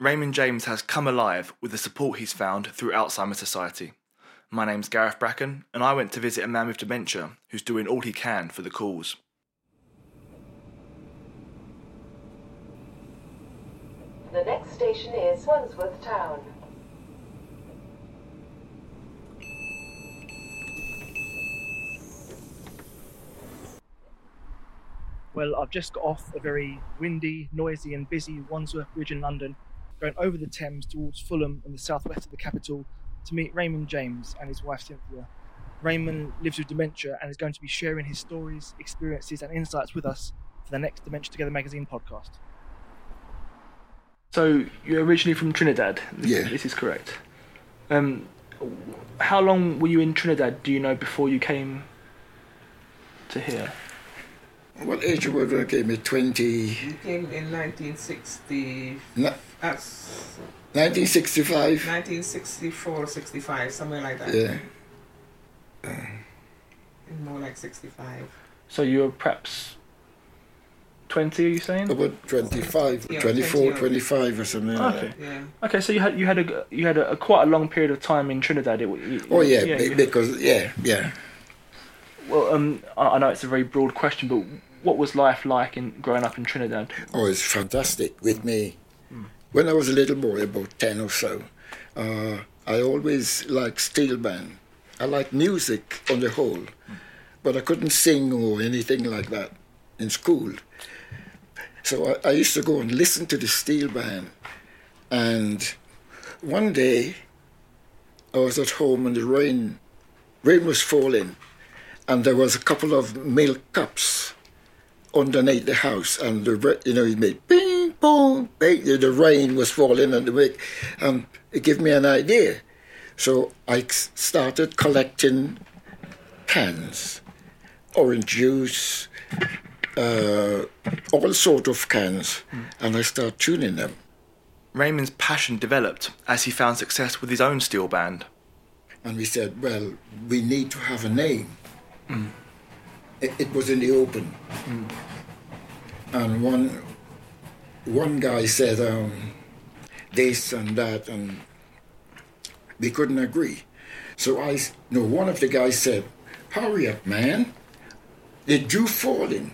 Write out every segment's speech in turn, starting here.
Raymond James has come alive with the support he's found through Alzheimer's Society. My name's Gareth Bracken, and I went to visit a man with dementia who's doing all he can for the cause. The next station is Wandsworth Town. Well, I've just got off a very windy, noisy, and busy Wandsworth Bridge in London, going over the Thames towards Fulham in the southwest of the capital to meet Raymond James and his wife Cynthia. Raymond lives with dementia and is going to be sharing his stories, experiences, and insights with us for the next Dementia Together magazine podcast. So, you're originally from Trinidad? This, Yeah. This is correct. Um, how long were you in Trinidad, do you know, before you came to here? What age were you when I came? At 20, You came in 1960, ni- that's 1965? 1964, 65, somewhere like that. Yeah. More like 65. So you were perhaps 20, are you saying? About 25, Yeah, 24, 20. 25 or something like Okay. that. Yeah. Okay, so you had you had a you had a, a quite a long period of time in Trinidad. It, you- Oh, yeah, be- you- because, yeah, yeah. well, um, I, I know it's a very broad question, but what was life like in growing up in Trinidad? Oh, it's fantastic with me. When I was a little boy, about 10 or so, uh, I always liked steel band. I liked music on the whole, but I couldn't sing or anything like that in school. So I, I used to go and listen to the steel band. And one day, I was at home and the rain, rain was falling, and there was a couple of milk cups underneath the house, and the you know it made ping pong. bang, The rain was falling on the wick, and it gave me an idea. So I started collecting cans, orange juice, uh, all sort of cans, and I started tuning them. Raymond's passion developed as he found success with his own steel band. And we said, well, we need to have a name. It, it was in the open. And one one guy said um, this and that, and we couldn't agree. So I, no, one of the guys said, hurry up, man. The dew falling.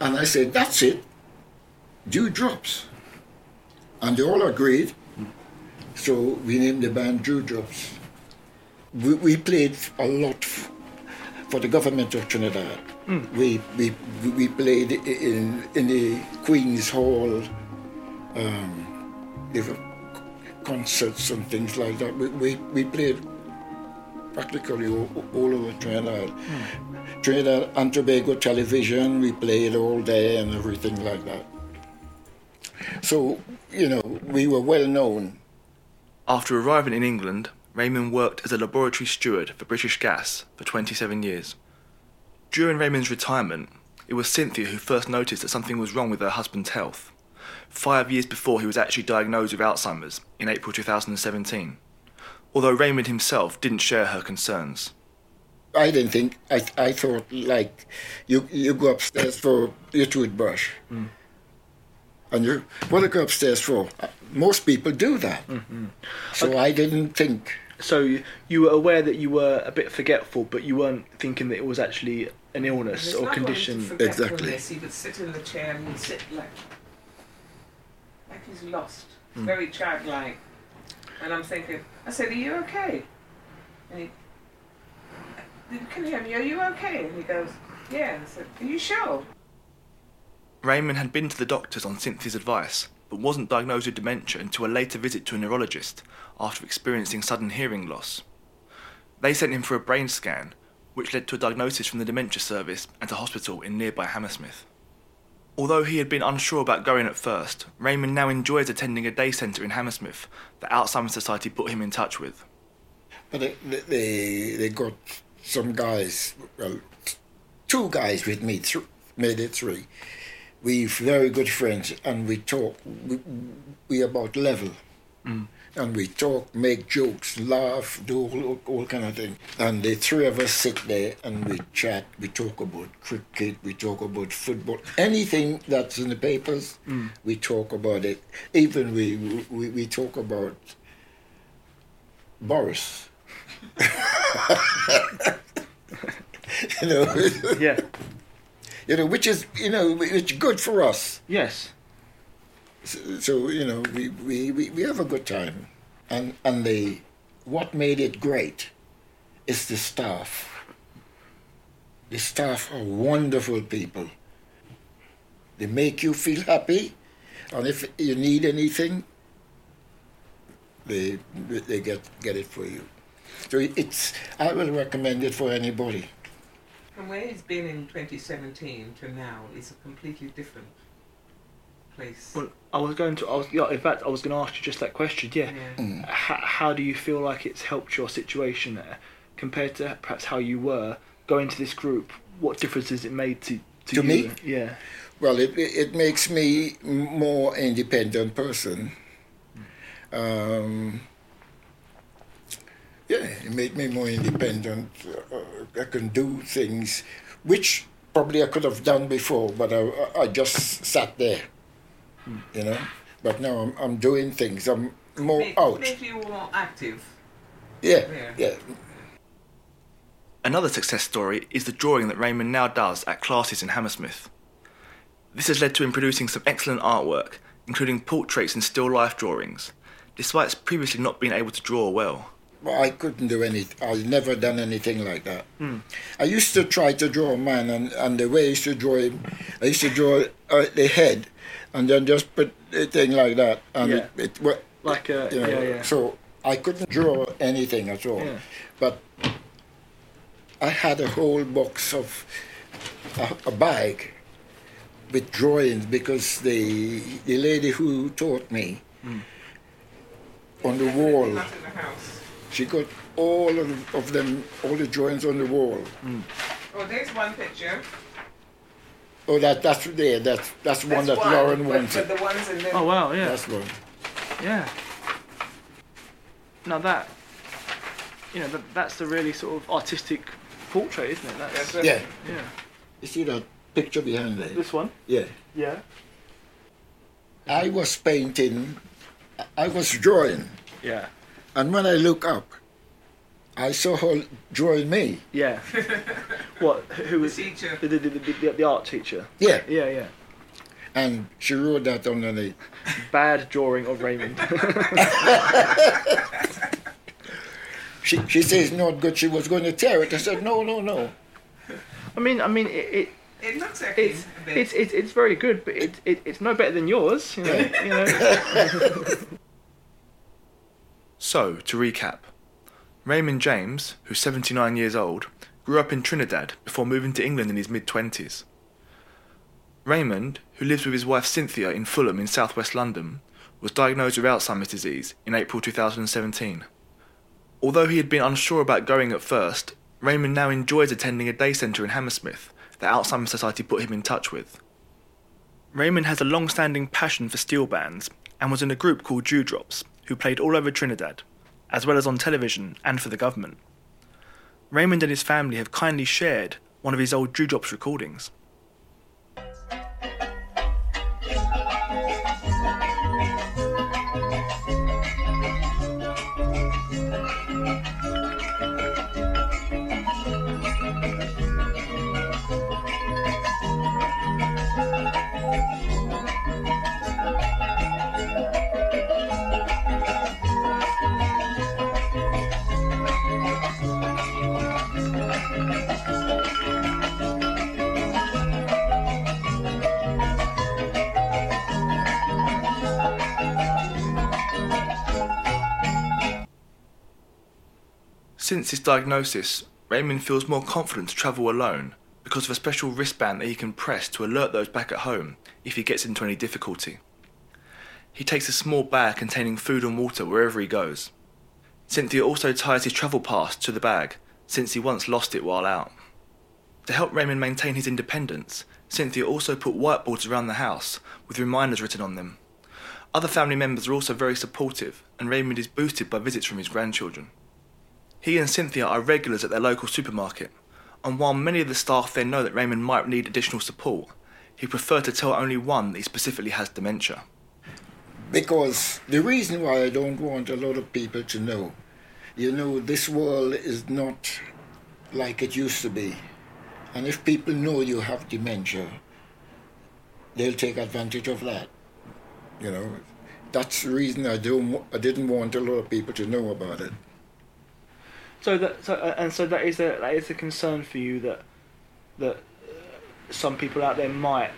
And I said, that's it. Dew drops. And they all agreed. So we named the band Dewdrops. We, we played a lot for the government of Trinidad. We, we, we played in, in the Queen's Hall. Um, concerts and things like that. We, we, we played practically all, all over Trinidad. Trinidad and Tobago television, we played all day and everything like that. So, you know, we were well known. After arriving in England, Raymond worked as a laboratory steward for British Gas for 27 years. During Raymond's retirement, it was Cynthia who first noticed that something was wrong with her husband's health. Five years before he was actually diagnosed with Alzheimer's in April 2017, although Raymond himself didn't share her concerns. I didn't think. I I thought like you you go upstairs for your toothbrush, mm. and you what do you go upstairs for? Most people do that. Mm-hmm. So I didn't think. So you, you were aware that you were a bit forgetful, but you weren't thinking that it was actually an illness It's or not condition. going to Exactly. forgetfulness. He would sit in the chair and he'd sit like, like he's lost, hmm. very childlike. And I'm thinking, I said, Are you okay? And he, can you hear me, Are you okay? And he goes, Yeah. I said, Are you sure? Raymond had been to the doctors on Cynthia's advice, but wasn't diagnosed with dementia until a later visit to a neurologist after experiencing sudden hearing loss. They sent him for a brain scan, which led to a diagnosis from the dementia service and a hospital in nearby Hammersmith. Although he had been unsure about going at first, Raymond now enjoys attending a day centre in Hammersmith that Alzheimer's Society put him in touch with. But they they, they got some guys. Well, two guys with me. Th- made it three. We very good friends, and we talk. We, we about level. Mm. And we talk, make jokes, laugh, do all, all kind of thing. And the three of us sit there and we chat. We talk about cricket. We talk about football. Anything that's in the papers, mm. we talk about it. Even we we, we talk about Boris. you know, Yeah. You know, which is you know, it's good for us. Yes. So, so you know, we, we, we, we have a good time, and and the what made it great is the staff. The staff are wonderful people. They make you feel happy, and if you need anything, they they get get it for you. So it's I will recommend it for anybody. From where he's been in 2017 to now is a completely different place. Well, I was going to. I was. Yeah, in fact, I was going to ask you just that question. Yeah. yeah. How, how do you feel like it's helped your situation there compared to perhaps how you were going to this group? What difference has it made to to, To you? me? Yeah. Well, it it it makes me more independent person. Um, yeah, it made me more independent. Uh, I can do things which probably I could have done before, but I I just sat there, you know. But now I'm I'm doing things. I'm more Make, out. make you more active. Yeah, Yeah. yeah. Another success story is the drawing that Raymond now does at classes in Hammersmith. This has led to him producing some excellent artwork, including portraits and still life drawings, despite previously not being able to draw well. Well, I couldn't do any. I never done anything like that. I used to try to draw a man, and, and the way I used to draw him, I used to draw uh, the head, and then just put the thing like that, and Yeah. it, it wa- Like uh, you know, yeah, yeah. So I couldn't draw anything at all. Yeah. But I had a whole box of a, a bag with drawings because the the lady who taught me on the wall. Not in the house. She got all of, of them, all the drawings on the wall. Mm. Oh, there's one picture. Oh, that that's there. That's that's, one That's that Lauren but, wanted. but the ones in the Oh wow, yeah, That's one. yeah. Now that, you know, that, that's the really sort of artistic portrait, isn't it? That's That's Yeah. yeah. You see that picture behind there? This one. Yeah. Yeah. I was painting. I was drawing, Yeah. And when I look up, I saw her drawing me. Yeah. what? Who the was teacher. the, the, the, the, the art teacher? Yeah. Yeah, yeah. And she wrote that underneath. Bad drawing of Raymond. She she says not good. She was going to tear it. I said no, no, no. I mean, I mean, it, it It looks like it's it's a bit. it's it's it's very good, but it, it it's no better than yours. You know. you know. So, to recap Raymond James, who's 79 years old, grew up in Trinidad before moving to England in his mid 20s. Raymond, who lives with his wife Cynthia in Fulham in southwest London, was diagnosed with Alzheimer's disease in April 2017. Although he had been unsure about going at first, Raymond now enjoys attending a day centre in Hammersmith that Alzheimer's Society put him in touch with. Raymond has a long standing passion for steel bands and was in a group called Dewdrops, who played all over Trinidad, as well as on television and for the government. Raymond and his family have kindly shared one of his old Dewdrops recordings. Since his diagnosis, Raymond feels more confident to travel alone because of a special wristband that he can press to alert those back at home if he gets into any difficulty. He takes a small bag containing food and water wherever he goes. Cynthia also ties his travel pass to the bag since he once lost it while out. To help Raymond maintain his independence, Cynthia also put whiteboards around the house with reminders written on them. Other family members are also very supportive, and Raymond is boosted by visits from his grandchildren. He and Cynthia are regulars at their local supermarket, and while many of the staff there know that Raymond might need additional support, he preferred to tell only one that he specifically has dementia. Because the reason why I don't want a lot of people to know, you know, this world is not like it used to be. And if people know you have dementia, they'll take advantage of that. You know, that's the reason I don't. I didn't want a lot of people to know about it. So that so uh, and so that is a that is a concern for you that that uh, some people out there might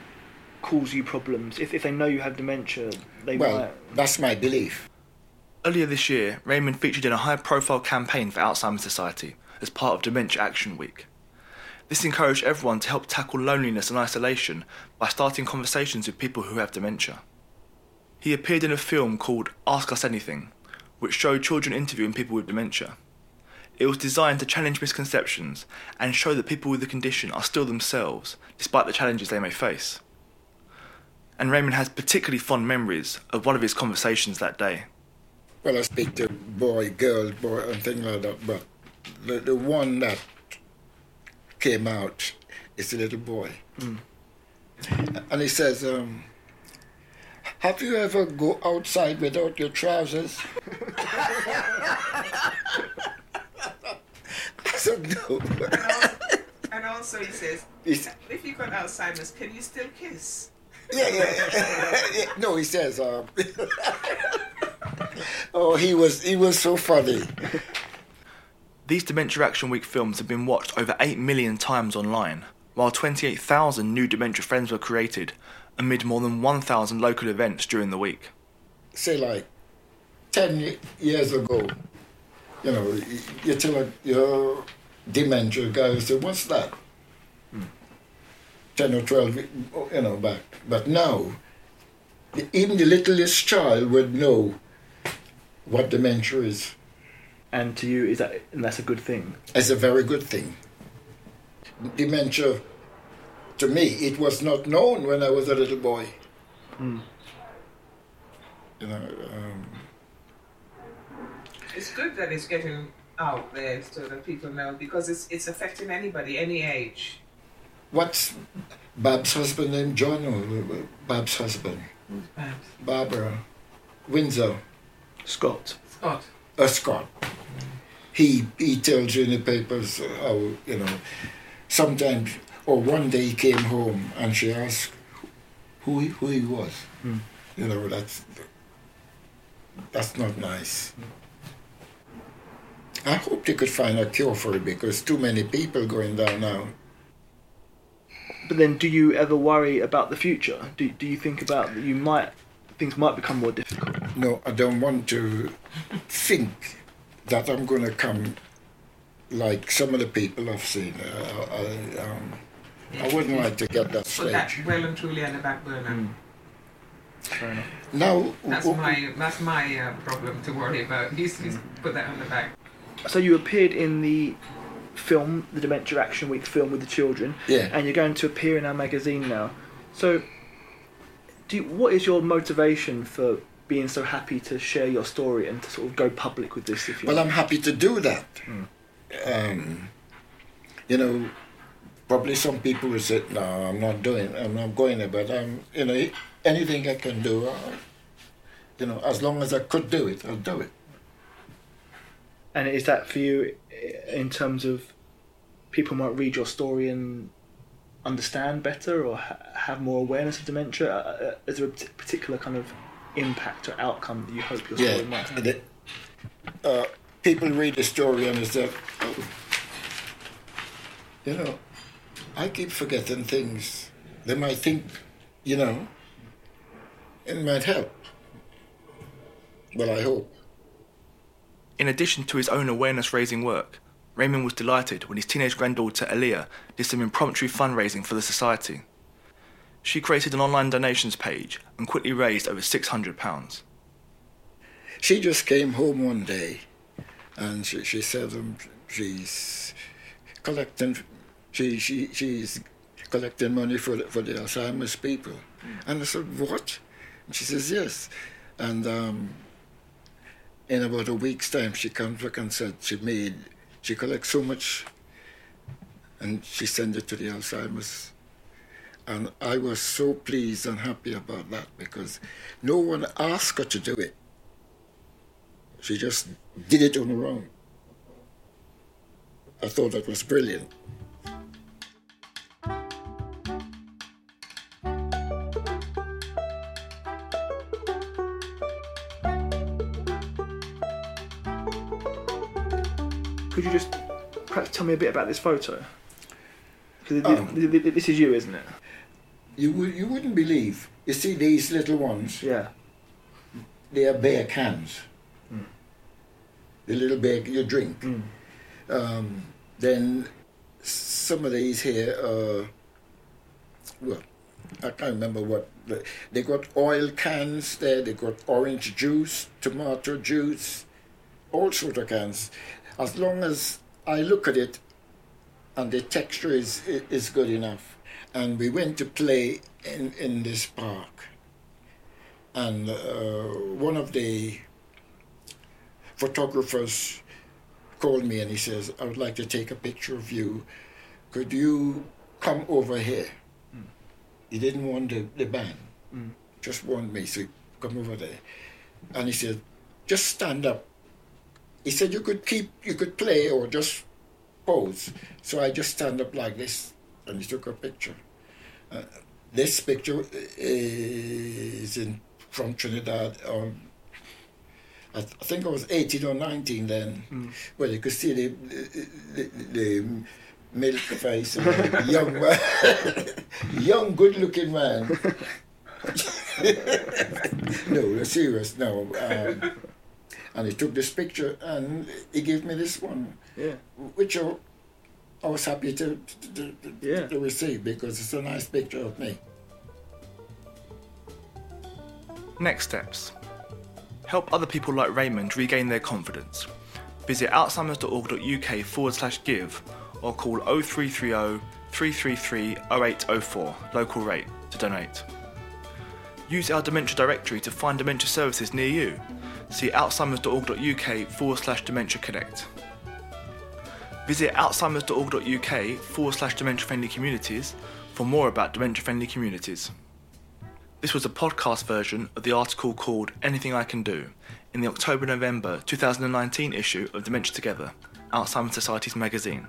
cause you problems if if they know you have dementia. They Well, might. that's my belief. Earlier this year, Raymond featured in a high profile campaign for Alzheimer's Society as part of Dementia Action Week. This encouraged everyone to help tackle loneliness and isolation by starting conversations with people who have dementia. He appeared in a film called Ask Us Anything, which showed children interviewing people with dementia. It was designed to challenge misconceptions and show that people with the condition are still themselves, despite the challenges they may face. And Raymond has particularly fond memories of one of his conversations that day. Well, I speak to boy, girl, boy, and things like that, but the, the one that came out is a little boy. And he says, um, Have you ever go outside without your trousers? I said, No. And also he says, if you got Alzheimer's, can you still kiss? yeah, yeah. yeah. No, he says, um, Oh, he was, he was so funny. These Dementia Action Week films have been watched over 8 million times online, while 28,000 new dementia friends were created amid more than 1,000 local events during the week. say like 10 years ago, you know, you tell a, your dementia say, what's that? 10 or 12, you know, back. But now, even the littlest child would know what dementia is. And to you, is that and that's a good thing. It's a very good thing. Dementia, to me, it was not known when I was a little boy. You know, um, It's good that it's getting out there so that people know because it's it's affecting anybody, any age. What's Bob's husband named John or Bab's husband? Barbara Windsor, Scott. Scott. uh, Scott. He he tells you in the papers how you know. Sometimes, or one day he came home and she asked who he, who he was. You know that's that's not nice. I hope they could find a cure for it because too many people are going down now. But then, do you ever worry about the future? Do do you think about that you might things might become more difficult? No, I don't want to think that I'm going to come like some of the people I've seen. Uh, I, um, I wouldn't like to get that Put that stage. well and truly on the back burner. Fair enough. Now, That's w- my that's my uh, problem to worry about. He's, he's put that on the back. So you appeared in the film, the Dementia Action Week film with the children, Yeah. and you're going to appear in our magazine now. So, do you, what is your motivation for being so happy to share your story and to sort of go public with this? If you well, I'm happy to do that. Um, you know, probably some people will say, "No, I'm not doing. I'm not going there." But I'm, you know, anything I can do, uh, you know, as long as I could do it, I'll do it. And is that for you in terms of people might read your story and understand better or ha- have more awareness of dementia? Uh, uh, Is there a particular kind of impact or outcome that you hope your story Yeah, might have? uh, people read the story and they say, oh, you know, I keep forgetting things. They might think, you know, it might help. Well, I hope. In addition to his own awareness raising work, Raymond was delighted when his teenage granddaughter Aaliyah did some impromptu fundraising for the society. She created an online donations page and quickly raised over £600. She just came home one day and she, she said um, she's collecting she, she she's collecting money for the, for the Alzheimer's people. And I said, What? And she says, Yes. And um, in about a week's time, she comes back and said she made, she collects so much, and she sent it to the Alzheimer's. And I was so pleased and happy about that because no one asked her to do it. She just did it on her own. I thought that was brilliant. Could you just perhaps tell me a bit about this photo? Because Oh. this is you, isn't it? You, would, you wouldn't believe. You see these little ones, Yeah. they are beer cans. Mm. The little bear you drink. Mm. Um, then some of these here are, well, I can't remember what. the- They got oil cans there, they got orange juice, tomato juice, all sort of cans. As long as I look at it and the texture is, is good enough. And we went to play in, in this park. And uh, one of the photographers called me and he says, I would like to take a picture of you. Could you come over here? He didn't want the, the band, Mm. just want me. So he come over there. And he said, just stand up. He said you could keep, you could play or just pose. So I just stand up like this and he took a picture. Uh, this picture is in from Trinidad. Um, I, th- I think I was 18 or 19 then. Mm. Well, you could see the, the, the milk face, of a young man, young, good-looking man. no, serious. No, um, and he took this picture and he gave me this one, Yeah. which I, I was happy to to, to, Yeah. to receive because it's a nice picture of me. Next steps. Help other people like Raymond regain their confidence. Visit alzheimers.org.uk forward slash give or call 0330 333 0804 local rate to donate. Use our dementia directory to find dementia services near you. See alzheimers.org.uk forward slash dementia connect. Visit alzheimers.org.uk forward slash dementia friendly communities for more about dementia friendly communities. This was a podcast version of the article called Anything I Can Do in the October November 2019 issue of Dementia Together, Alzheimer's Society's magazine.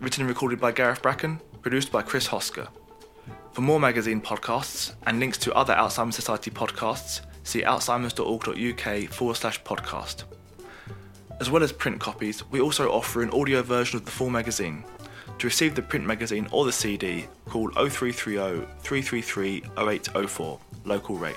Written and recorded by Gareth Bracken, produced by Chris Hosker. For more magazine podcasts and links to other Alzheimer's Society podcasts, see alzheimers.org.uk forward slash podcast. As well as print copies, we also offer an audio version of the full magazine. To receive the print magazine or the CD, call 0330 333 0804, local rate.